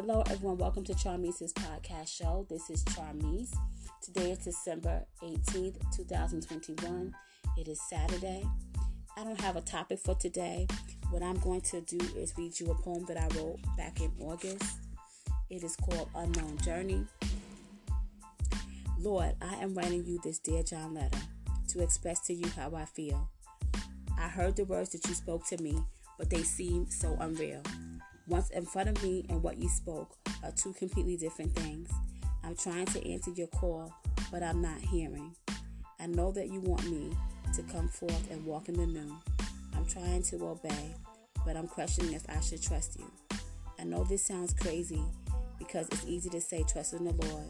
Hello, everyone. Welcome to Charmeece's podcast show. This is Charmeece. Today is December 18th, 2021. It is Saturday. I don't have a topic for today. What I'm going to do is read you a poem that I wrote back in August. It is called Unknown Journey. Lord, I am writing you this Dear John letter to express to you how I feel. I heard the words that you spoke to me, but they seem so unreal. Once in front of me and what you spoke are two completely different things. I'm trying to answer your call, but I'm not hearing. I know that you want me to come forth and walk in the new. I'm trying to obey, but I'm questioning if I should trust you. I know this sounds crazy because it's easy to say trust in the Lord,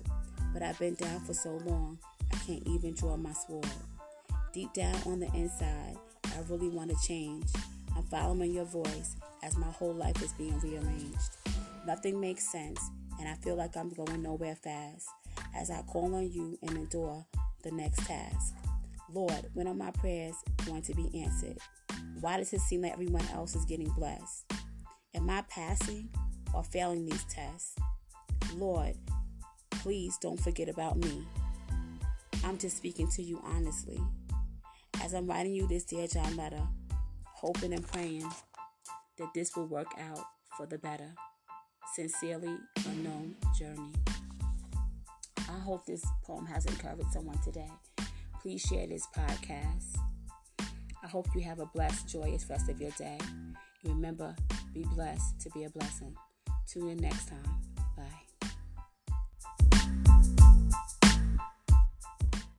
but I've been down for so long, I can't even draw my sword. Deep down on the inside, I really want to change. I'm following your voice as my whole life is being rearranged. Nothing makes sense, and I feel like I'm going nowhere fast as I call on you and endure the next task. Lord, when are my prayers going to be answered? Why does it seem like everyone else is getting blessed? Am I passing or failing these tests? Lord, please don't forget about me. I'm just speaking to you honestly. As I'm writing you this Dear John letter, hoping and praying that this will work out for the better. Sincerely, Unknown Journey. I hope this poem has encouraged someone today. Please share this podcast. I hope you have a blessed, joyous rest of your day. remember, be blessed to be a blessing. Tune in next time.